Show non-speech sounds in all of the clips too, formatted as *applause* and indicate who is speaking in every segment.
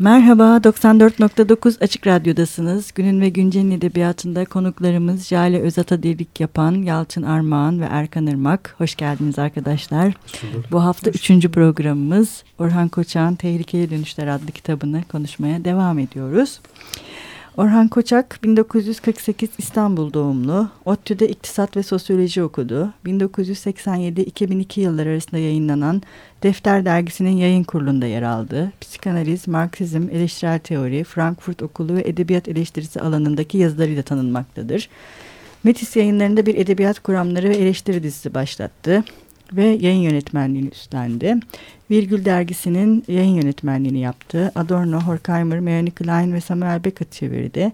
Speaker 1: Merhaba, 94.9 Açık Radyo'dasınız. Günün ve Güncel'in edebiyatında konuklarımız Jale Özata Delik yapan Yalçın Armağan ve Erkan Irmak. Hoş geldiniz arkadaşlar. Bu hafta üçüncü programımız Orhan Koçak'ın Tehlikeli Dönüşler adlı kitabını konuşmaya devam ediyoruz. Orhan Koçak 1948 İstanbul doğumlu. ODTÜ'de iktisat ve sosyoloji okudu. 1987-2002 yıllar arasında yayınlanan Defter dergisinin yayın kurulunda yer aldı. Psikanaliz, Marksizm, eleştirel teori, Frankfurt Okulu ve edebiyat eleştirisi alanındaki yazılarıyla tanınmaktadır. Metis yayınlarında bir edebiyat kuramları ve eleştiri dizisi başlattı ve yayın yönetmenliğini üstlendi. Virgül dergisinin yayın yönetmenliğini yaptı. Adorno, Horkheimer, Melanie Klein ve Samuel Beckett çevirdi.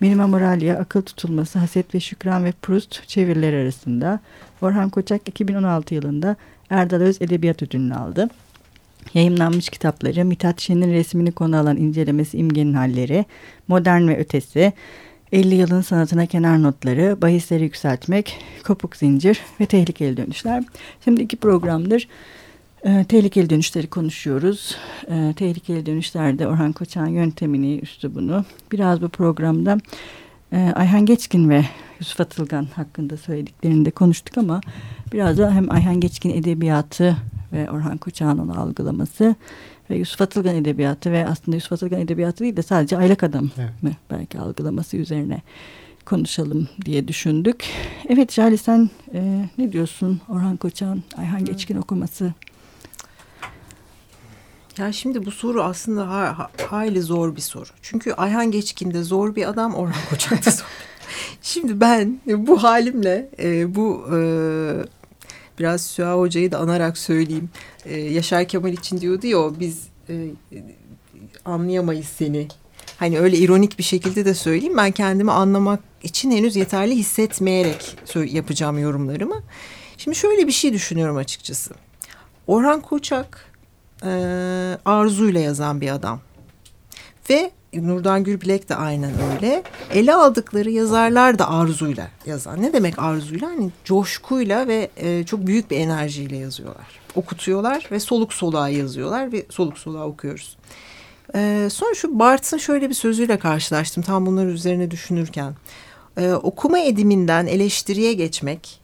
Speaker 1: Minima Moralia, Akıl Tutulması, Haset ve Şükran ve Proust çevirileri arasında. Orhan Koçak 2016 yılında Erdal Öz Edebiyat Ödülünü aldı. Yayınlanmış kitapları Mithat Şen'in resmini konu alan incelemesi İmgenin Halleri, Modern ve Ötesi, 50 yılın sanatına kenar notları, bahisleri yükseltmek, kopuk zincir ve tehlikeli dönüşler. Şimdi iki programdır e, tehlikeli dönüşleri konuşuyoruz. E, tehlikeli dönüşlerde Orhan Koçak'ın yöntemini, üslubunu biraz bu programda e, Ayhan Geçkin ve Yusuf Atılgan hakkında söylediklerini de konuştuk ama biraz da hem Ayhan Geçkin edebiyatı ve Orhan Koçak'ın onu algılaması ve Yusuf Atılgan edebiyatı ve aslında Yusuf Atılgan edebiyatı değil de sadece aylak adam evet. mı belki algılaması üzerine konuşalım diye düşündük. Evet Jale sen e, ne diyorsun Orhan Koçak'ın Ayhan Geçkin okuması
Speaker 2: ya şimdi bu soru aslında ha, ha, hayli zor bir soru. Çünkü Ayhan Geçkin de zor bir adam, Orhan Koçak da zor. *laughs* şimdi ben bu halimle e, bu e, biraz Süha Hoca'yı da anarak söyleyeyim. E, Yaşar Kemal için diyordu ya biz e, anlayamayız seni. Hani öyle ironik bir şekilde de söyleyeyim. Ben kendimi anlamak için henüz yeterli hissetmeyerek yapacağım yorumlarımı. Şimdi şöyle bir şey düşünüyorum açıkçası. Orhan Koçak e, arzuyla yazan bir adam. Ve Nurdan Gürbilek de aynen öyle. Ele aldıkları yazarlar da arzuyla yazan. Ne demek arzuyla? Hani coşkuyla ve e, çok büyük bir enerjiyle yazıyorlar. Okutuyorlar ve soluk soluğa yazıyorlar ve soluk soluğa okuyoruz. E, sonra şu Bart'ın şöyle bir sözüyle karşılaştım tam bunları üzerine düşünürken. E, okuma ediminden eleştiriye geçmek,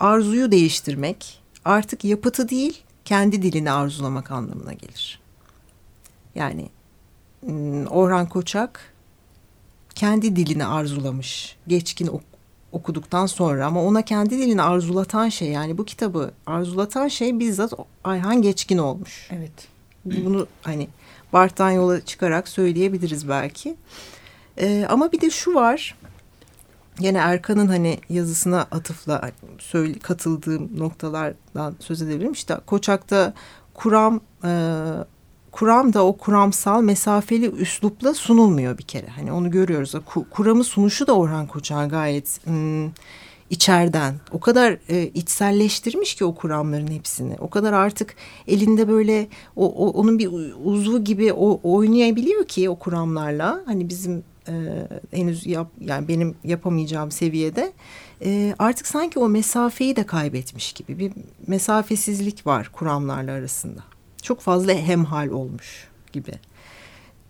Speaker 2: arzuyu değiştirmek artık yapıtı değil kendi dilini arzulamak anlamına gelir. Yani Orhan Koçak kendi dilini arzulamış. Geçkin ok okuduktan sonra ama ona kendi dilini arzulatan şey yani bu kitabı arzulatan şey bizzat Ayhan Geçkin olmuş.
Speaker 1: Evet.
Speaker 2: Bunu hani Bart'tan yola çıkarak söyleyebiliriz belki. Ee, ama bir de şu var Yine Erkan'ın hani yazısına atıfla söyle, katıldığım noktalardan söz edebilirim. İşte Koçak'ta kuram e, kuram da o kuramsal mesafeli üslupla sunulmuyor bir kere. Hani onu görüyoruz. Kuramı sunuşu da Orhan Koçak gayet hmm, içeriden. O kadar e, içselleştirmiş ki o kuramların hepsini. O kadar artık elinde böyle o, o onun bir uzvu gibi o oynayabiliyor ki o kuramlarla. Hani bizim e, henüz yap, yani benim yapamayacağım seviyede e, artık sanki o mesafeyi de kaybetmiş gibi bir mesafesizlik var kuramlarla arasında. Çok fazla hemhal olmuş gibi.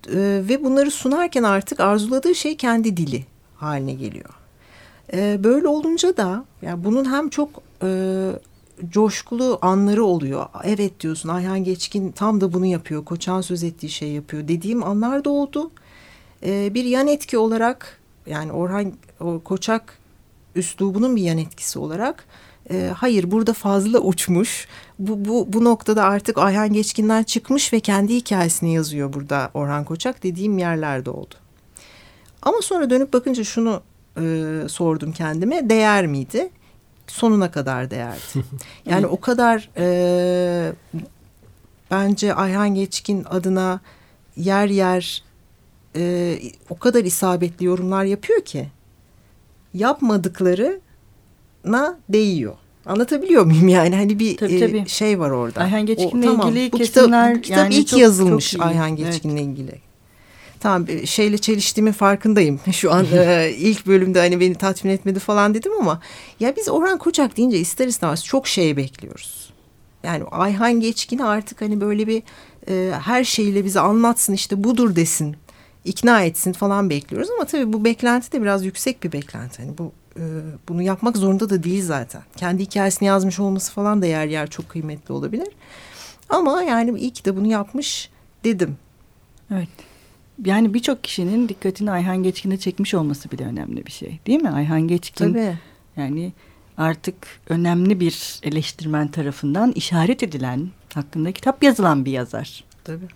Speaker 2: E, ve bunları sunarken artık arzuladığı şey kendi dili haline geliyor. E, böyle olunca da yani bunun hem çok e, coşkulu anları oluyor. Evet diyorsun Ayhan Geçkin tam da bunu yapıyor. Koçan söz ettiği şey yapıyor dediğim anlar da oldu. E, bir yan etki olarak yani Orhan Koçak üslubunun bir yan etkisi olarak e, hayır burada fazla uçmuş. Bu, bu, bu noktada artık Ayhan Geçkin'den çıkmış ve kendi hikayesini yazıyor burada Orhan Koçak dediğim yerlerde oldu. Ama sonra dönüp bakınca şunu e, sordum kendime değer miydi? Sonuna kadar değerdi. *laughs* Yani o kadar e, bence Ayhan Geçkin adına yer yer e, o kadar isabetli yorumlar yapıyor ki yapmadıklarına değiyor. Anlatabiliyor muyum yani hani bir tabii, tabii. E, şey var orada.
Speaker 1: Ayhan Geçkin'le tamam, ilgili bu kesimler
Speaker 2: kitap, bu kitap yani ilk çok, yazılmış çok Ayhan Geçkin'le evet. ilgili. Tamam e, şeyle çeliştiğimin farkındayım. *laughs* Şu an e, *laughs* ilk bölümde hani beni tatmin etmedi falan dedim ama ya biz Orhan Koçak deyince ister istemez çok şey bekliyoruz. Yani Ayhan Geçkin'i artık hani böyle bir e, her şeyiyle bize anlatsın işte budur desin ikna etsin falan bekliyoruz ama tabii bu beklenti de biraz yüksek bir beklenti. Hani bu e, bunu yapmak zorunda da değil zaten. Kendi hikayesini yazmış olması falan da yer yer çok kıymetli olabilir. Ama yani iyi ki de bunu yapmış dedim.
Speaker 1: Evet. Yani birçok kişinin dikkatini Ayhan Geçkin'e çekmiş olması bile önemli bir şey. Değil mi? Ayhan Geçkin
Speaker 2: Tabii.
Speaker 1: yani artık önemli bir eleştirmen tarafından işaret edilen, hakkında kitap yazılan bir yazar.
Speaker 2: Tabii.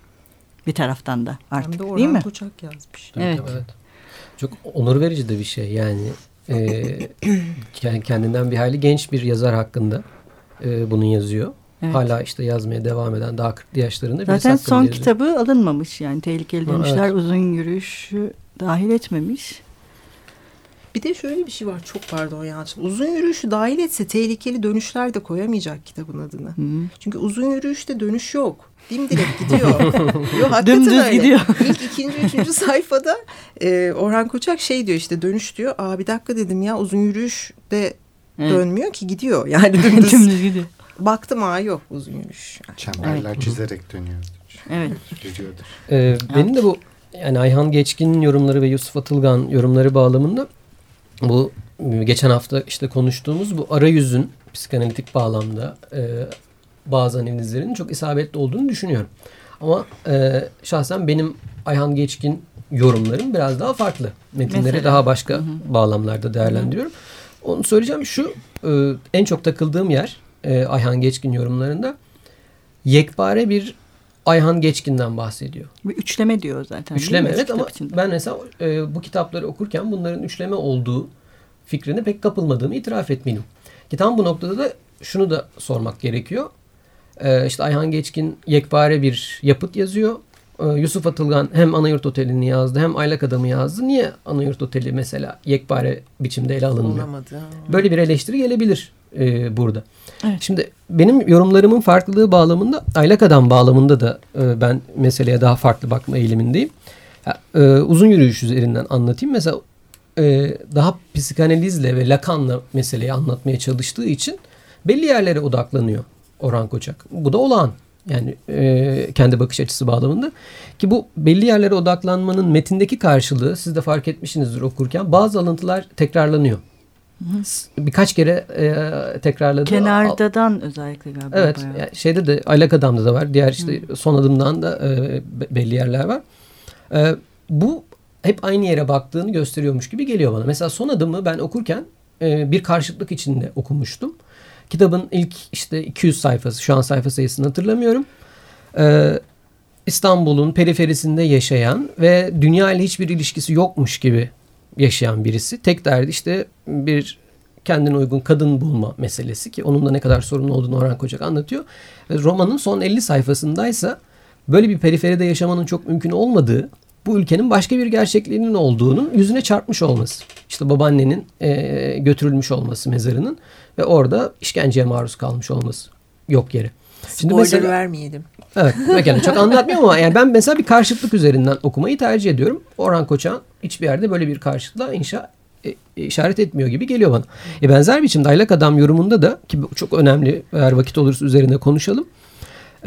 Speaker 1: Bir taraftan da artık
Speaker 2: Hem de Orhan
Speaker 1: değil mi?
Speaker 2: Koçak yazmış.
Speaker 1: Evet.
Speaker 3: evet. Çok onur verici de bir şey yani. E, kendinden bir hayli genç bir yazar hakkında e, bunu yazıyor.
Speaker 1: Evet.
Speaker 3: Hala işte yazmaya devam eden daha 40'lı yaşlarında
Speaker 1: Zaten son
Speaker 3: yazıyor.
Speaker 1: kitabı alınmamış yani tehlikeli
Speaker 3: Ha,
Speaker 1: dönüşler
Speaker 3: evet.
Speaker 1: uzun yürüyüşü dahil etmemiş.
Speaker 2: Bir de şöyle bir şey var çok pardon Yalçın. Uzun yürüyüşü dahil etse tehlikeli dönüşler de koyamayacak kitabın adını.
Speaker 1: Hı.
Speaker 2: Çünkü uzun yürüyüşte dönüş yok. Dimdirek gidiyor. *laughs* Yok hakikaten
Speaker 1: Dümdüz
Speaker 2: öyle.
Speaker 1: gidiyor.
Speaker 2: İlk ikinci, üçüncü sayfada e, Orhan Koçak şey diyor işte dönüş diyor. Aa bir dakika dedim ya uzun yürüyüş de
Speaker 1: Evet.
Speaker 2: dönmüyor ki gidiyor. Yani dümdüz. *laughs*
Speaker 1: Dümdüz gidiyor.
Speaker 2: Baktım aa yok uzun yürüyüş.
Speaker 4: Çemberler
Speaker 1: Evet.
Speaker 4: çizerek dönüyor.
Speaker 1: Evet.
Speaker 3: Ee, benim de bu yani Ayhan Geçkin'in yorumları ve Yusuf Atılgan yorumları bağlamında bu e, geçen hafta işte konuştuğumuz bu arayüzün psikanalitik bağlamda e, bazı analizlerin çok isabetli olduğunu düşünüyorum. Ama e, şahsen benim Ayhan Geçkin yorumlarım biraz daha farklı. Metinleri
Speaker 1: Mesela?
Speaker 3: daha başka bağlamlarda değerlendiriyorum. Onu söyleyeceğim şu e, en çok takıldığım yer e, Ayhan Geçkin yorumlarında yekpare bir Ayhan Geçkin'den bahsediyor.
Speaker 1: Bir üçleme diyor zaten.
Speaker 3: Üçleme evet ama
Speaker 1: içinde.
Speaker 3: ben mesela e, bu kitapları okurken bunların üçleme olduğu fikrine pek kapılmadığımı itiraf etmeliyim. Ki tam bu noktada da şunu da sormak gerekiyor. E, işte Ayhan Geçkin yekpare bir yapıt yazıyor. E, Yusuf Atılgan hem Anayurt Oteli'ni yazdı hem Aylak Adam'ı yazdı. Niye Anayurt Oteli mesela yekpare biçimde ele alınmıyor?
Speaker 2: Olamadı.
Speaker 3: Böyle bir eleştiri gelebilir e, burada.
Speaker 1: Evet.
Speaker 3: Şimdi benim yorumlarımın farklılığı bağlamında aylak adam bağlamında da e, ben meseleye daha farklı bakma eğilimindeyim. E, uzun yürüyüş üzerinden anlatayım. Mesela e, daha psikanalizle ve Lacan'la meseleyi anlatmaya çalıştığı için belli yerlere odaklanıyor Orhan Koçak. Bu da olağan. Yani e, kendi bakış açısı bağlamında. Ki bu belli yerlere odaklanmanın metindeki karşılığı siz de fark etmişsinizdir okurken bazı alıntılar tekrarlanıyor. Birkaç kere e, tekrarladı.
Speaker 1: Kenardadan özellikle galiba.
Speaker 3: Evet.
Speaker 1: bayağı.
Speaker 3: yani şeyde de Aylak Adam'da da var. Diğer işte son adımdan da e, be- belli yerler var. E, bu hep aynı yere baktığını gösteriyormuş gibi geliyor bana. Mesela son adımı ben okurken e, bir karşıtlık içinde okumuştum. Kitabın ilk işte 200 sayfası, şu an sayfa sayısını hatırlamıyorum. E, İstanbul'un periferisinde yaşayan ve dünya ile hiçbir ilişkisi yokmuş gibi yaşayan birisi. Tek derdi işte bir kendine uygun kadın bulma meselesi ki onun da ne kadar sorunlu olduğunu Orhan Koçak anlatıyor. Romanın son 50 sayfasındaysa böyle bir periferide yaşamanın çok mümkün olmadığı, bu ülkenin başka bir gerçekliğinin olduğunun yüzüne çarpmış olması. İşte babaannenin e, götürülmüş olması mezarının ve orada işkenceye maruz kalmış olması yok yere. Şimdi
Speaker 2: Spoiler
Speaker 3: mesela
Speaker 2: vermeyelim.
Speaker 3: Evet. Pekala çok anlatmıyorum ama yani ben mesela bir karşıtlık üzerinden okumayı tercih ediyorum. Orhan Koçan hiçbir yerde böyle bir karşıtlığa inşa e, e, işaret etmiyor gibi geliyor bana. E, benzer biçimde Aylak Adam yorumunda da ki çok önemli eğer vakit olursa üzerine konuşalım.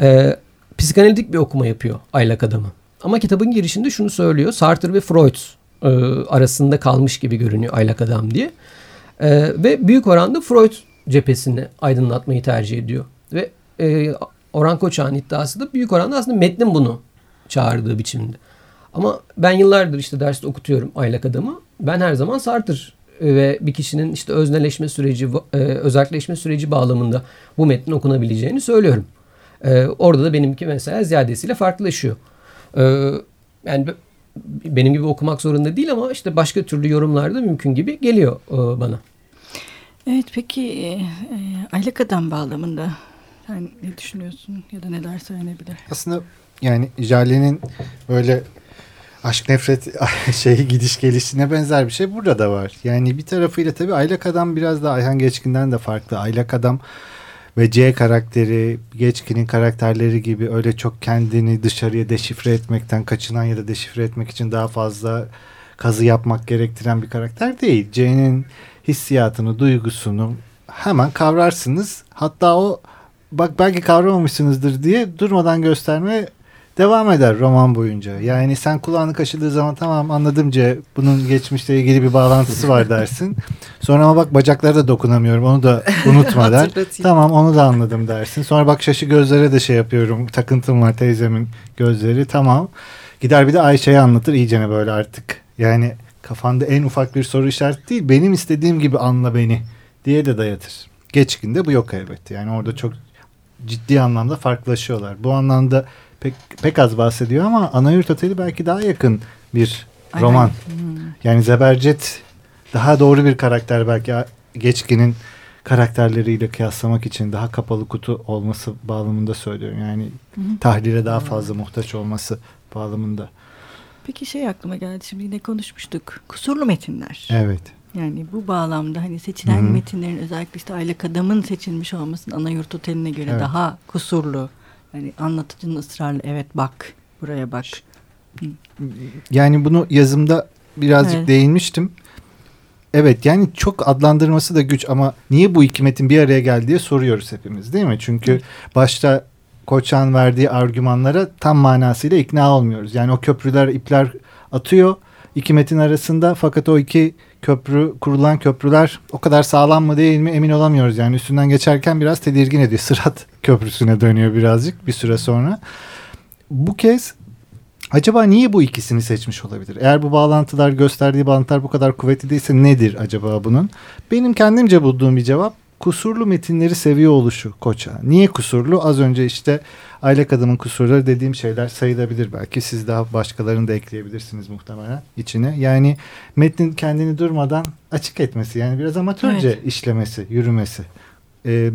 Speaker 3: E, psikanalitik bir okuma yapıyor Aylak Adam'ı. Ama kitabın girişinde şunu söylüyor. Sartre ve Freud e, arasında kalmış gibi görünüyor Aylak Adam diye. E, ve büyük oranda Freud cephesini aydınlatmayı tercih ediyor. Ve e, Orhan Koçak'ın iddiası da büyük oranda aslında metnin bunu çağırdığı biçimde. Ama ben yıllardır işte derste okutuyorum aylak adamı. Ben her zaman Sartre ve bir kişinin işte özneleşme süreci, e, özelleşme süreci bağlamında bu metnin okunabileceğini söylüyorum. E, orada da benimki mesela ziyadesiyle farklılaşıyor. E, yani benim gibi okumak zorunda değil ama işte başka türlü yorumlarda mümkün gibi geliyor e, bana.
Speaker 1: Evet peki e, e, aylık adam bağlamında sen ne düşünüyorsun ya da neler söylenebilir?
Speaker 4: Aslında yani Jale'nin böyle aşk nefret *laughs* şey gidiş gelişine benzer bir şey burada da var. Yani bir tarafıyla tabii Aylak Adam biraz da Ayhan Geçkin'den de farklı. Aylak Adam ve C karakteri, Geçkin'in karakterleri gibi öyle çok kendini dışarıya deşifre etmekten kaçınan ya da deşifre etmek için daha fazla kazı yapmak gerektiren bir karakter değil. C'nin hissiyatını, duygusunu hemen kavrarsınız. Hatta o bak belki kavramamışsınızdır diye durmadan gösterme devam eder roman boyunca. Yani sen kulağını kaşıdığı zaman tamam anladım C bunun geçmişle ilgili bir bağlantısı var dersin. Sonra ama bak bacaklara da dokunamıyorum onu da unutma der. *laughs*
Speaker 2: Hatırlatayım.
Speaker 4: tamam onu da anladım dersin. Sonra bak şaşı gözlere de şey yapıyorum takıntım var teyzemin gözleri tamam. Gider bir de Ayşe'ye anlatır iyicene böyle artık. Yani kafanda en ufak bir soru işareti değil benim istediğim gibi anla beni diye de dayatır. Geçkinde bu yok elbette. Yani orada çok ciddi anlamda farklılaşıyorlar. Bu anlamda pek pek az bahsediyor ama Anayurt Oteli belki daha yakın bir
Speaker 1: Aynen.
Speaker 4: roman.
Speaker 1: Hmm.
Speaker 4: Yani Zebercet daha doğru bir karakter belki Geçkin'in karakterleriyle kıyaslamak için daha kapalı kutu olması bağlamında söylüyorum. Yani
Speaker 1: Hı hı.
Speaker 4: tahlile daha fazla muhtaç olması bağlamında.
Speaker 1: Peki şey aklıma geldi şimdi yine konuşmuştuk. Kusurlu metinler.
Speaker 4: Evet.
Speaker 1: Yani bu bağlamda hani seçilen
Speaker 4: Hı hı.
Speaker 1: metinlerin özellikle işte Aylak Adam'ın seçilmiş olmasının Anayurt Oteli'ne göre
Speaker 4: Evet.
Speaker 1: daha kusurlu. Yani anlatıcının ısrarla evet bak buraya bak.
Speaker 4: Yani bunu yazımda birazcık
Speaker 1: Evet.
Speaker 4: değinmiştim. Evet yani çok adlandırması da güç ama niye bu iki metin bir araya geldi diye soruyoruz hepimiz değil mi? Çünkü
Speaker 1: Evet.
Speaker 4: başta Koçan verdiği argümanlara tam manasıyla ikna olmuyoruz. Yani o köprüler ipler atıyor iki metin arasında fakat o iki köprü kurulan köprüler o kadar sağlam mı değil mi emin olamıyoruz. Yani üstünden geçerken biraz tedirgin ediyor. *laughs* Sırat köprüsüne dönüyor birazcık bir süre sonra. Bu kez Acaba niye bu ikisini seçmiş olabilir? Eğer bu bağlantılar gösterdiği bağlantılar bu kadar kuvvetli değilse nedir acaba bunun? Benim kendimce bulduğum bir cevap kusurlu metinleri seviyor oluşu Koça. Niye kusurlu? Az önce işte aylak adamın kusurları dediğim şeyler sayılabilir belki. Siz daha başkalarını da ekleyebilirsiniz muhtemelen içine. Yani metnin kendini durmadan açık etmesi yani biraz amatörce
Speaker 1: Evet.
Speaker 4: işlemesi, yürümesi. Ee,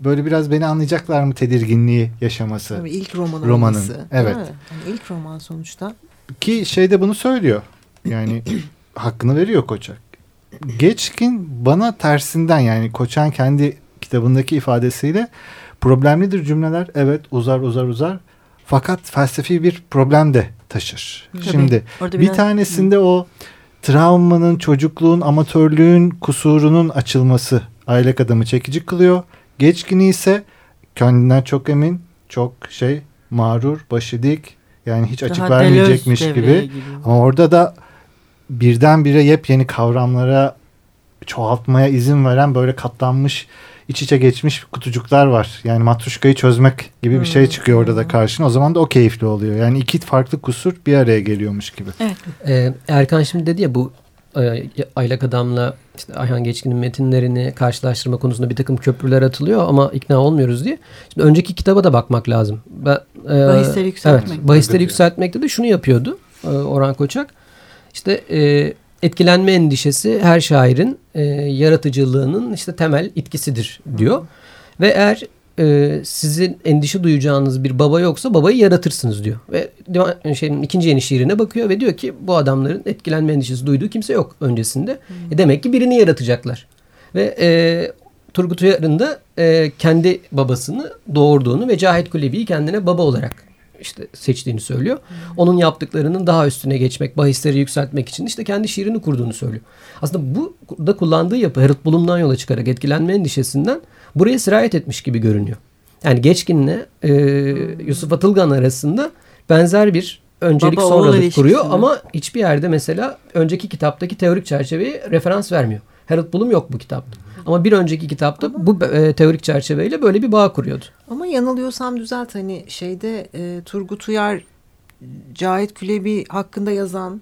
Speaker 4: böyle biraz beni anlayacaklar mı tedirginliği yaşaması.
Speaker 2: Tabii ilk roman
Speaker 4: Romanın,
Speaker 2: olması.
Speaker 4: evet.
Speaker 2: Yani ilk roman sonuçta.
Speaker 4: Ki şeyde bunu söylüyor. Yani *clears throat* hakkını veriyor Koçak. Geçkin bana tersinden yani Koçan kendi kitabındaki ifadesiyle problemlidir cümleler. Evet uzar uzar uzar. Fakat felsefi bir problem de taşır.
Speaker 1: Tabii.
Speaker 4: Şimdi bir
Speaker 1: biraz-
Speaker 4: tanesinde o travmanın, çocukluğun, amatörlüğün kusurunun açılması aylak adamı çekici kılıyor. Geçkini ise kendinden çok emin, çok şey mağrur, başı dik yani hiç açık
Speaker 1: Daha
Speaker 4: vermeyecekmiş
Speaker 1: Deleuze
Speaker 4: gibi.
Speaker 1: giriyor.
Speaker 4: Ama orada da birdenbire yepyeni kavramlara çoğaltmaya izin veren böyle katlanmış iç içe geçmiş kutucuklar var. Yani matruşkayı çözmek gibi bir şey
Speaker 2: Hmm.
Speaker 4: çıkıyor orada da karşına. O zaman da o keyifli oluyor. Yani iki farklı kusur bir araya geliyormuş gibi.
Speaker 3: Ee, Erkan şimdi dedi ya bu e, Aylak Adam'la işte Ayhan Geçkin'in metinlerini karşılaştırma konusunda bir takım köprüler atılıyor ama ikna olmuyoruz diye. Şimdi önceki kitaba da bakmak lazım. Ben, e,
Speaker 1: Bahisleri yükseltmek.
Speaker 3: Evet, bahisleri yükseltmekte de şunu yapıyordu e, Orhan Koçak. İşte e, etkilenme endişesi her şairin e, yaratıcılığının işte temel itkisidir diyor. Ve eğer e, sizin endişe duyacağınız bir baba yoksa babayı yaratırsınız diyor. Ve divan- şeyin ikinci yeni şiirine bakıyor ve diyor ki bu adamların etkilenme endişesi duyduğu kimse yok öncesinde. E demek ki birini yaratacaklar. Ve e, Turgut Uyar'ın da e, kendi babasını doğurduğunu ve Cahit Kulebi'yi kendine baba olarak işte seçtiğini söylüyor. Onun yaptıklarının daha üstüne geçmek, bahisleri yükseltmek için işte kendi şiirini kurduğunu söylüyor. Aslında bu da kullandığı yapı Harold Bloom'dan yola çıkarak etkilenme endişesinden buraya sirayet etmiş gibi görünüyor. Yani Geçkin'le e, Yusuf Atılgan arasında benzer bir öncelik
Speaker 1: Baba
Speaker 3: sonralık kuruyor ama hiçbir yerde mesela önceki kitaptaki teorik çerçeveye referans vermiyor. Harold Bloom yok bu kitapta. Ama bir önceki kitapta bu e, teorik çerçeveyle böyle bir bağ kuruyordu.
Speaker 2: Ama yanılıyorsam düzelt hani şeyde e, Turgut Uyar Cahit Külebi hakkında yazan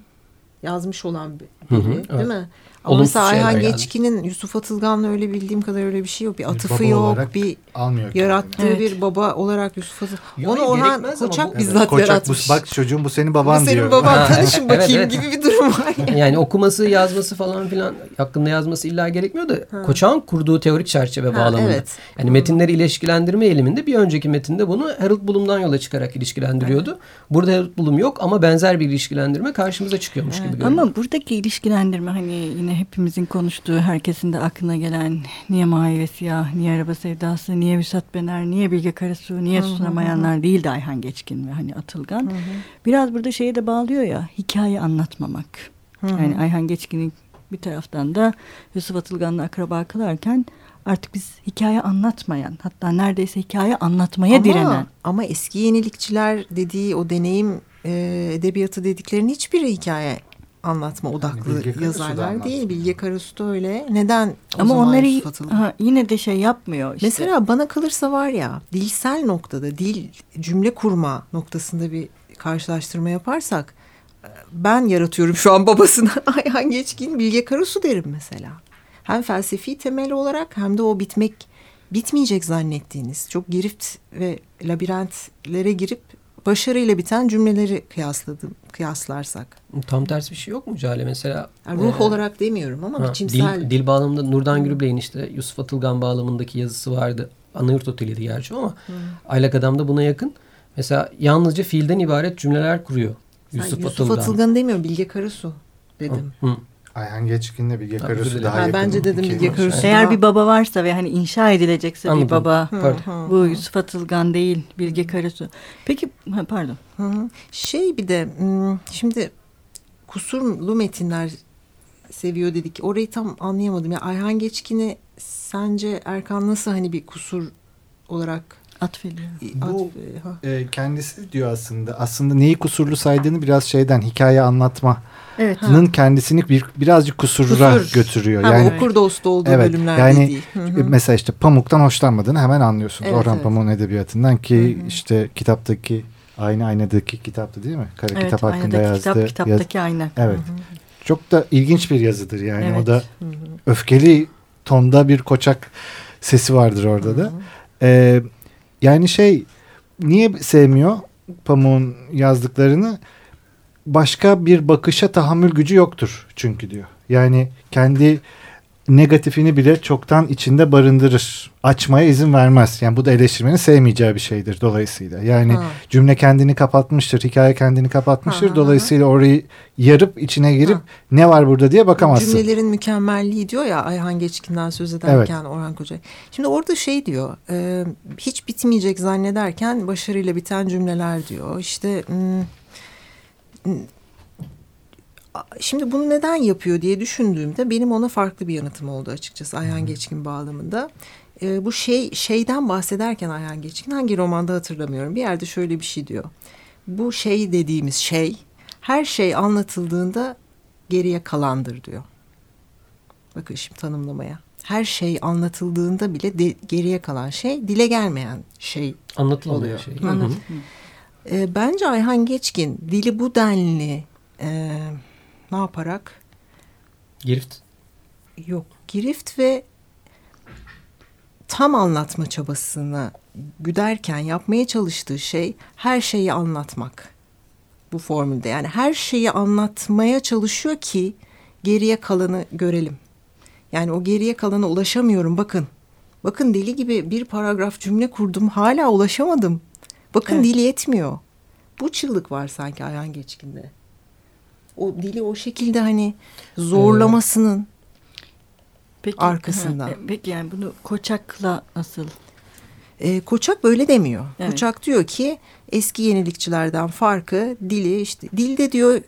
Speaker 2: yazmış olan biri
Speaker 3: Hı hı,
Speaker 2: değil
Speaker 3: evet.
Speaker 2: mi? Ama
Speaker 3: Olumsuz
Speaker 2: mesela Ayhan. Geçkin'in Yusuf Atılgan'la öyle bildiğim kadar öyle bir şey yok. Bir atıfı
Speaker 4: baba
Speaker 2: yok. Bir
Speaker 4: Almıyor. kendini.
Speaker 2: yarattığı
Speaker 1: Evet.
Speaker 2: bir baba olarak Yusuf Atılgan. Onu Orhan Koçak
Speaker 3: bu-
Speaker 4: Evet,
Speaker 2: bizzat
Speaker 4: Koçak,
Speaker 2: yaratmış.
Speaker 4: Bu, bak çocuğum bu senin
Speaker 2: Bu
Speaker 4: baban
Speaker 2: senin
Speaker 4: diyor.
Speaker 2: baban tanışın
Speaker 3: evet,
Speaker 2: bakayım
Speaker 3: evet.
Speaker 2: gibi bir durum var. *laughs*
Speaker 3: Yani okuması, yazması falan filan hakkında yazması illa gerekmiyor da Koçak'ın kurduğu teorik çerçeve
Speaker 2: Ha,
Speaker 3: bağlamında.
Speaker 2: evet.
Speaker 3: Yani metinleri ilişkilendirme eğiliminde bir önceki metinde bunu Harold Bloom'dan yola çıkarak ilişkilendiriyordu. Burada Harold Bloom yok ama benzer bir ilişkilendirme karşımıza çıkıyormuş gibi görünüyor.
Speaker 1: Ama buradaki ilişkilendirme hani yine hepimizin konuştuğu, herkesin de aklına gelen niye mavi ve siyah, niye araba sevdası, niye Vüsat Bener, niye Bilge Karasu, niye Susunamayanlar değil de Ayhan Geçkin ve hani Atılgan. Biraz burada şeye de bağlıyor ya, hikaye anlatmamak. Yani Ayhan Geçkin'in bir taraftan da Yusuf Atılgan'la akraba kılarken artık biz hikaye anlatmayan hatta neredeyse hikaye anlatmaya
Speaker 2: ama,
Speaker 1: direnen.
Speaker 2: Ama eski yenilikçiler dediği o deneyim e, edebiyatı dediklerinin hiçbiri hikaye anlatma odaklı
Speaker 4: Bilge da
Speaker 2: yazarlar değil. Bilge Karasu da öyle. Neden o
Speaker 1: Ama
Speaker 2: zaman
Speaker 1: onları ha, yine de şey yapmıyor. Işte.
Speaker 2: Mesela bana kalırsa var ya dilsel noktada dil cümle kurma noktasında bir karşılaştırma yaparsak ben yaratıyorum şu an babasına *laughs* Ayhan Geçkin Bilge Karasu derim mesela. Hem felsefi temel olarak hem de o bitmek bitmeyecek zannettiğiniz çok girift ve labirentlere girip başarıyla biten cümleleri kıyasladım kıyaslarsak.
Speaker 3: Tam tersi bir şey yok mu Cale? Mesela
Speaker 2: Yani ruh
Speaker 3: e,
Speaker 2: olarak demiyorum ama
Speaker 3: ha,
Speaker 2: biçimsel.
Speaker 3: dil, dil bağlamında Nurdan Gürbey'in işte Yusuf Atılgan bağlamındaki yazısı vardı. Anayurt Oteli'ydi gerçi ama Aylak Adam da buna yakın. Mesela yalnızca fiilden ibaret cümleler kuruyor. Yusuf,
Speaker 2: Yusuf
Speaker 3: Atılgan.
Speaker 2: Atılgan demiyorum Bilge Karasu dedim.
Speaker 3: Hı.
Speaker 4: Ayhan Geçkin'le Bilge Karasu daha
Speaker 2: Ha,
Speaker 4: yakın.
Speaker 2: bence dedim Bilge. Karasu.
Speaker 1: Eğer bir baba varsa ve hani inşa edilecekse
Speaker 3: Anladım.
Speaker 1: bir baba
Speaker 3: Pardon.
Speaker 1: bu Yusuf Atılgan değil Bilge Karasu. Peki ha, pardon.
Speaker 2: Hı hı. Şey bir de hmm, şimdi kusurlu metinler seviyor dedik. Orayı tam anlayamadım. Ya Ayhan Geçkin'i sence Erkan nasıl hani bir kusur olarak
Speaker 1: Atfediyor.
Speaker 4: Bu-
Speaker 2: atf- ha.
Speaker 4: E, kendisi diyor aslında. Aslında neyi kusurlu saydığını biraz şeyden hikaye anlatmanın
Speaker 1: Evet.
Speaker 4: kendisini bir birazcık kusuruna
Speaker 2: Kusur.
Speaker 4: götürüyor.
Speaker 2: Ha,
Speaker 4: yani
Speaker 2: okur dostu olduğu
Speaker 4: Evet,
Speaker 2: bölümlerde
Speaker 4: yani-
Speaker 2: değil. Hı
Speaker 4: E,
Speaker 2: hı.
Speaker 4: Mesela işte Pamuk'tan hoşlanmadığını hemen anlıyorsunuz.
Speaker 2: Evet,
Speaker 4: Orhan
Speaker 2: evet.
Speaker 4: Pamuk'un edebiyatından ki
Speaker 2: Hı hı.
Speaker 4: işte kitaptaki aynı aynadaki kitaptı değil mi? Kara
Speaker 1: Evet,
Speaker 4: kitap hakkında yazdığı.
Speaker 1: kitap,
Speaker 4: yaz-
Speaker 1: kitaptaki ayna.
Speaker 4: Evet. Çok da ilginç bir yazıdır yani.
Speaker 1: Evet.
Speaker 4: O da
Speaker 2: Hı hı.
Speaker 4: öfkeli tonda bir koçak sesi vardır orada da. Ee, yani şey niye sevmiyor Pamuk'un yazdıklarını? Başka bir bakışa tahammül gücü yoktur çünkü diyor. Yani kendi negatifini bile çoktan içinde barındırır. Açmaya izin vermez. Yani bu da eleştirmenin sevmeyeceği bir şeydir dolayısıyla. Yani
Speaker 2: Ha.
Speaker 4: cümle kendini kapatmıştır, hikaye kendini kapatmıştır.
Speaker 2: Ha, ha,
Speaker 4: dolayısıyla orayı yarıp içine girip
Speaker 2: Ha.
Speaker 4: ne var burada diye bakamazsın.
Speaker 2: Cümlelerin mükemmelliği diyor ya Ayhan Geçkin'den söz ederken Orhan Koca. Şimdi orada şey diyor e, hiç bitmeyecek zannederken başarıyla biten cümleler diyor. İşte hmm, şimdi bunu neden yapıyor diye düşündüğümde benim ona farklı bir yanıtım oldu açıkçası Ayhan Geçkin bağlamında. E, bu şey şeyden bahsederken Ayhan Geçkin hangi romanda hatırlamıyorum bir yerde şöyle bir şey diyor. Bu şey dediğimiz şey her şey anlatıldığında geriye kalandır diyor. Bakın şimdi tanımlamaya. Her şey anlatıldığında bile de, geriye kalan şey dile gelmeyen şey.
Speaker 3: Anlatılmayan
Speaker 2: Oluyor.
Speaker 3: şey.
Speaker 2: Hı.
Speaker 3: Hı hı.
Speaker 1: Anladım.
Speaker 2: E, bence Ayhan Geçkin dili bu denli e, ne yaparak
Speaker 3: Girift.
Speaker 2: yok girift ve tam anlatma çabasını güderken yapmaya çalıştığı şey her şeyi anlatmak. Bu formülde yani her şeyi anlatmaya çalışıyor ki geriye kalanı görelim. Yani o geriye kalana ulaşamıyorum bakın. Bakın deli gibi bir paragraf cümle kurdum hala ulaşamadım. Bakın
Speaker 1: Evet.
Speaker 2: dili yetmiyor. Bu çığlık var sanki Ayhan Geçkin'de. O dili o şekilde hani zorlamasının
Speaker 1: Peki,
Speaker 2: Arkasından.
Speaker 1: Ha, e, peki yani bunu Koçak'la nasıl?
Speaker 2: E, Koçak böyle demiyor.
Speaker 1: Evet.
Speaker 2: Koçak diyor ki eski yenilikçilerden farkı dili işte dilde diyor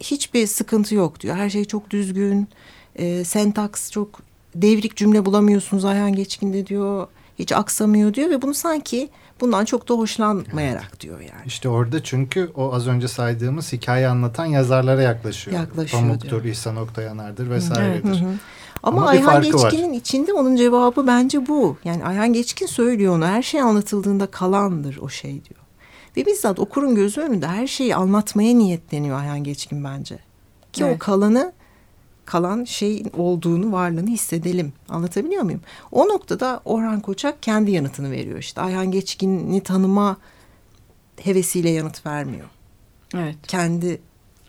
Speaker 2: hiçbir sıkıntı yok diyor. Her şey çok düzgün. E, sentaks çok devrik cümle bulamıyorsunuz Ayhan Geçkin'de diyor. Hiç aksamıyor diyor ve bunu sanki bundan çok da hoşlanmayarak diyor yani.
Speaker 4: İşte orada çünkü o az önce saydığımız hikaye anlatan yazarlara yaklaşıyor.
Speaker 2: Yaklaşıyor
Speaker 4: Pamuk'tur,
Speaker 2: diyor.
Speaker 4: İhsan Oktayanar'dır vesairedir.
Speaker 2: Hı hı. Ama,
Speaker 4: Ama
Speaker 2: Ayhan
Speaker 4: farkı var.
Speaker 2: Geçkin'in içinde onun cevabı bence bu. Yani Ayhan Geçkin söylüyor onu. Her şey anlatıldığında kalandır o şey diyor. Ve bizzat okurun gözü önünde her şeyi anlatmaya niyetleniyor Ayhan Geçkin bence. Ki o
Speaker 1: Evet.
Speaker 2: kalanı kalan şeyin olduğunu, varlığını hissedelim. Anlatabiliyor muyum? O noktada Orhan Koçak kendi yanıtını veriyor işte. Ayhan Geçkin'i tanıma hevesiyle yanıt vermiyor.
Speaker 1: Evet.
Speaker 2: Kendi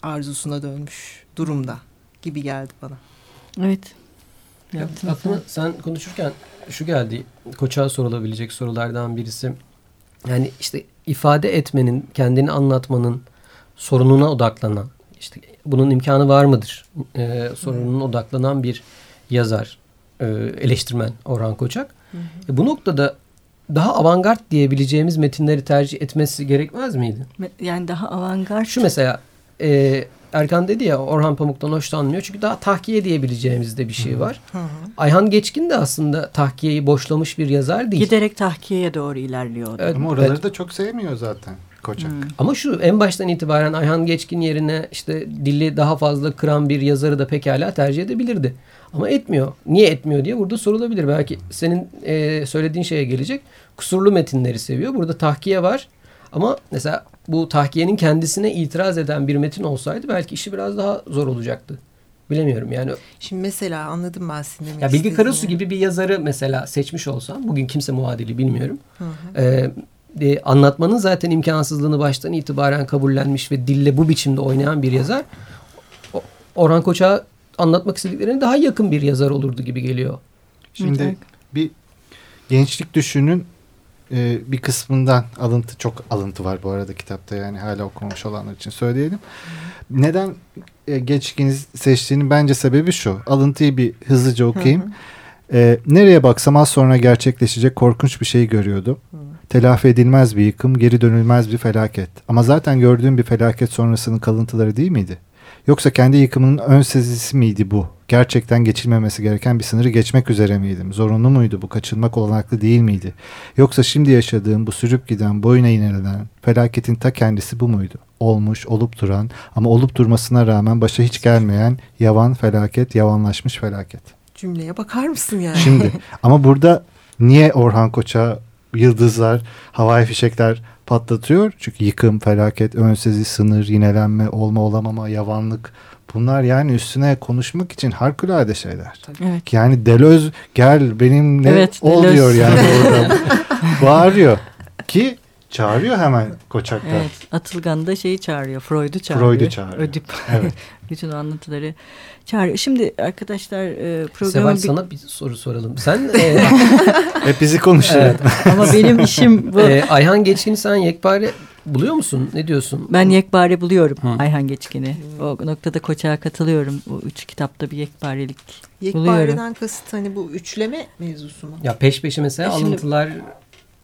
Speaker 2: arzusuna dönmüş durumda gibi geldi bana.
Speaker 1: Evet.
Speaker 3: Ya, aklıma sen konuşurken şu geldi. Koçağa sorulabilecek sorulardan birisi. Yani işte ifade etmenin, kendini anlatmanın sorununa odaklanan, işte bunun imkanı var mıdır? Ee, sorununa odaklanan bir yazar, e, eleştirmen Orhan Koçak. E, bu noktada daha avantgard diyebileceğimiz metinleri tercih etmesi gerekmez miydi?
Speaker 1: Yani daha avantgard.
Speaker 3: Şu mesela e, Erkan dedi ya Orhan Pamuk'tan hoşlanmıyor. Çünkü daha tahkiye diyebileceğimiz de bir şey var. Ayhan Geçkin de aslında tahkiyeyi boşlamış bir yazar değil.
Speaker 1: Giderek tahkiyeye doğru ilerliyor.
Speaker 3: Evet,
Speaker 4: Ama oraları
Speaker 3: evet.
Speaker 4: da çok sevmiyor zaten Koçak.
Speaker 3: Ama şu en baştan itibaren Ayhan Geçkin yerine işte dili daha fazla kıran bir yazarı da pekala tercih edebilirdi. Ama etmiyor. Niye etmiyor diye burada sorulabilir. Belki senin e, söylediğin şeye gelecek. Kusurlu metinleri seviyor. Burada tahkiye var. Ama mesela bu tahkiyenin kendisine itiraz eden bir metin olsaydı belki işi biraz daha zor olacaktı. Bilemiyorum yani.
Speaker 2: Şimdi mesela anladım ben senin demek
Speaker 3: Ya Bilgi. Karasu gibi bir yazarı mesela seçmiş olsam bugün kimse muadili bilmiyorum. Ee, e, anlatmanın zaten imkansızlığını baştan itibaren kabullenmiş ve dille bu biçimde oynayan bir yazar o- Orhan Koç'a anlatmak istediklerine daha yakın bir yazar olurdu gibi geliyor.
Speaker 4: Şimdi
Speaker 1: Evet.
Speaker 4: bir gençlik düşünün e, bir kısmından alıntı çok alıntı var bu arada kitapta yani hala okumamış olanlar için söyleyelim. Neden e, geçkini seçtiğinin bence sebebi şu. Alıntıyı bir hızlıca okuyayım. E, nereye baksam az sonra gerçekleşecek korkunç bir şey görüyordum. Telafi edilmez bir yıkım, geri dönülmez bir felaket. Ama zaten gördüğüm bir felaket sonrasının kalıntıları değil miydi? Yoksa kendi yıkımının ön sezisi miydi bu? Gerçekten geçilmemesi gereken bir sınırı geçmek üzere miydim? Zorunlu muydu bu? Kaçınmak olanaklı değil miydi? Yoksa şimdi yaşadığım bu sürüp giden, boyuna inerilen felaketin ta kendisi bu muydu? Olmuş, olup duran ama olup durmasına rağmen başa hiç gelmeyen yavan felaket, yavanlaşmış felaket.
Speaker 2: Cümleye bakar mısın yani?
Speaker 4: Şimdi ama burada niye Orhan Koç'a yıldızlar, havai fişekler patlatıyor? Çünkü yıkım, felaket, önsezi, sınır, yinelenme, olma olamama, yavanlık bunlar yani üstüne konuşmak için harikulade şeyler.
Speaker 1: Evet.
Speaker 4: Yani Delöz gel benimle
Speaker 1: Evet,
Speaker 4: ol
Speaker 1: Deleuze.
Speaker 4: diyor yani orada. *laughs* Bağırıyor ki çağırıyor hemen Koçak'ta.
Speaker 1: Evet. Atılgan da şeyi çağırıyor. Freud'u çağırıyor.
Speaker 4: Freud'u çağırıyor.
Speaker 1: Ödip.
Speaker 4: Evet. *laughs*
Speaker 1: Bütün anlatıları çağırıyor. Şimdi arkadaşlar e, programı
Speaker 3: Seval
Speaker 1: bir-
Speaker 3: sana bir soru soralım. Sen *laughs* e,
Speaker 4: Hep bizi konuşuyor.
Speaker 3: Evet. *laughs*
Speaker 1: ama benim işim bu.
Speaker 3: e, Ayhan Geçkin'i sen yekpare buluyor musun? Ne diyorsun?
Speaker 1: Ben yekpare buluyorum
Speaker 3: Hı.
Speaker 1: Ayhan Geçkin'i. O noktada Koçak'a katılıyorum. O üç kitapta bir yekparelik buluyorum.
Speaker 2: Yekpareden kasıt hani bu üçleme mevzusu mu?
Speaker 3: Ya peş peşe mesela
Speaker 1: E şimdi-
Speaker 3: alıntılar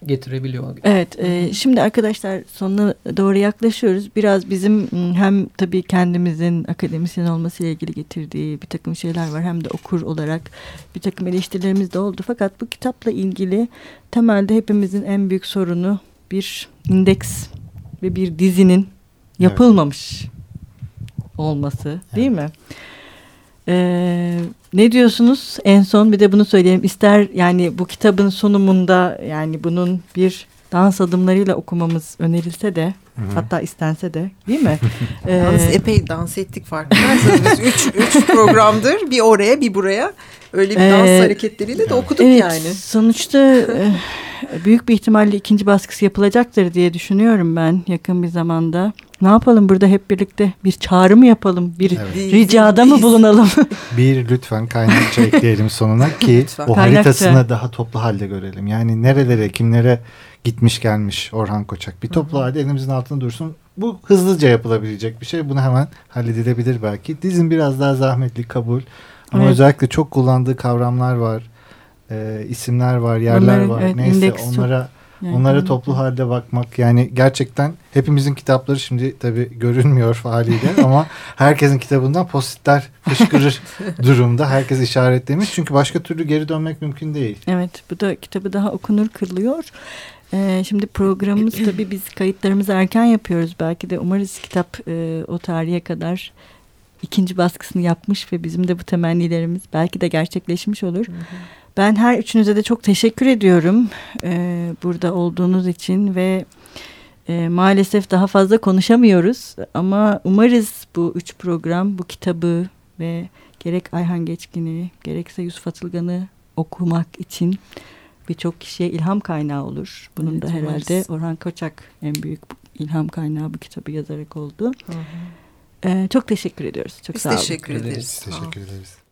Speaker 3: getirebiliyor.
Speaker 1: Evet, e, şimdi arkadaşlar sonuna doğru yaklaşıyoruz. Biraz bizim m, hem tabii kendimizin akademisyen olmasıyla ilgili getirdiği bir takım şeyler var. Hem de okur olarak bir takım eleştirilerimiz de oldu. Fakat bu kitapla ilgili temelde hepimizin en büyük sorunu bir indeks ve bir dizinin yapılmamış olması değil mi? Ee, ne diyorsunuz? En son bir de bunu söyleyeyim. İster yani bu kitabın sunumunda yani bunun bir dans adımlarıyla okumamız önerilse de hatta istense de değil mi? *laughs* Ee,
Speaker 2: Yalnız epey dans ettik farkındaysanız biz üç, üç programdır bir oraya bir buraya öyle bir dans
Speaker 1: Ee,
Speaker 2: hareketleriyle de okuduk
Speaker 1: evet,
Speaker 2: yani.
Speaker 1: sonuçta e, büyük bir ihtimalle ikinci baskısı yapılacaktır diye düşünüyorum ben yakın bir zamanda. Ne yapalım burada hep birlikte bir çağrı mı yapalım? Bir
Speaker 4: Evet.
Speaker 1: Ricada mı bulunalım? *laughs*
Speaker 4: Bir lütfen kaynakça ekleyelim sonuna ki
Speaker 2: Lütfen.
Speaker 4: o
Speaker 1: Kaynakça.
Speaker 4: haritasını daha toplu halde görelim. Yani nerelere kimlere gitmiş gelmiş Orhan Koçak. Bir toplu halde elimizin altında dursun. Bu hızlıca yapılabilecek bir şey. Bunu hemen halledilebilir belki. Dizin biraz daha zahmetli kabul. Ama
Speaker 1: Evet.
Speaker 4: özellikle çok kullandığı kavramlar var. e, isimler var, yerler
Speaker 1: Onların,
Speaker 4: var.
Speaker 1: evet,
Speaker 4: Neyse
Speaker 1: indeks çok-
Speaker 4: onlara
Speaker 1: Yani
Speaker 4: onlara
Speaker 1: anladım.
Speaker 4: toplu halde bakmak yani gerçekten hepimizin kitapları şimdi tabii görünmüyor haliyle *laughs* ama herkesin kitabından postitler fışkırır durumda. Herkes işaretlemiş çünkü başka türlü geri dönmek mümkün değil.
Speaker 1: Evet bu da kitabı daha okunur kılıyor. Ee, şimdi programımız *clears throat* tabii biz kayıtlarımızı erken yapıyoruz. Belki de umarız kitap e, o tarihe kadar ikinci baskısını yapmış ve bizim de bu temennilerimiz belki de gerçekleşmiş olur. Ben her üçünüze de çok teşekkür ediyorum e, burada olduğunuz için ve e, maalesef daha fazla konuşamıyoruz ama umarız bu üç program bu kitabı ve gerek Ayhan Geçkin'i gerekse Yusuf Atılgan'ı okumak için birçok kişiye ilham kaynağı olur. Bunun
Speaker 2: Evet,
Speaker 1: da herhalde
Speaker 2: umarız.
Speaker 1: Orhan Koçak en büyük ilham kaynağı bu kitabı yazarak oldu.
Speaker 2: Hı hı.
Speaker 1: E, çok teşekkür ediyoruz. Çok
Speaker 2: Biz
Speaker 1: sağ olun.
Speaker 2: teşekkür
Speaker 3: Teşekkür
Speaker 2: ederiz.
Speaker 4: Teşekkür ederiz.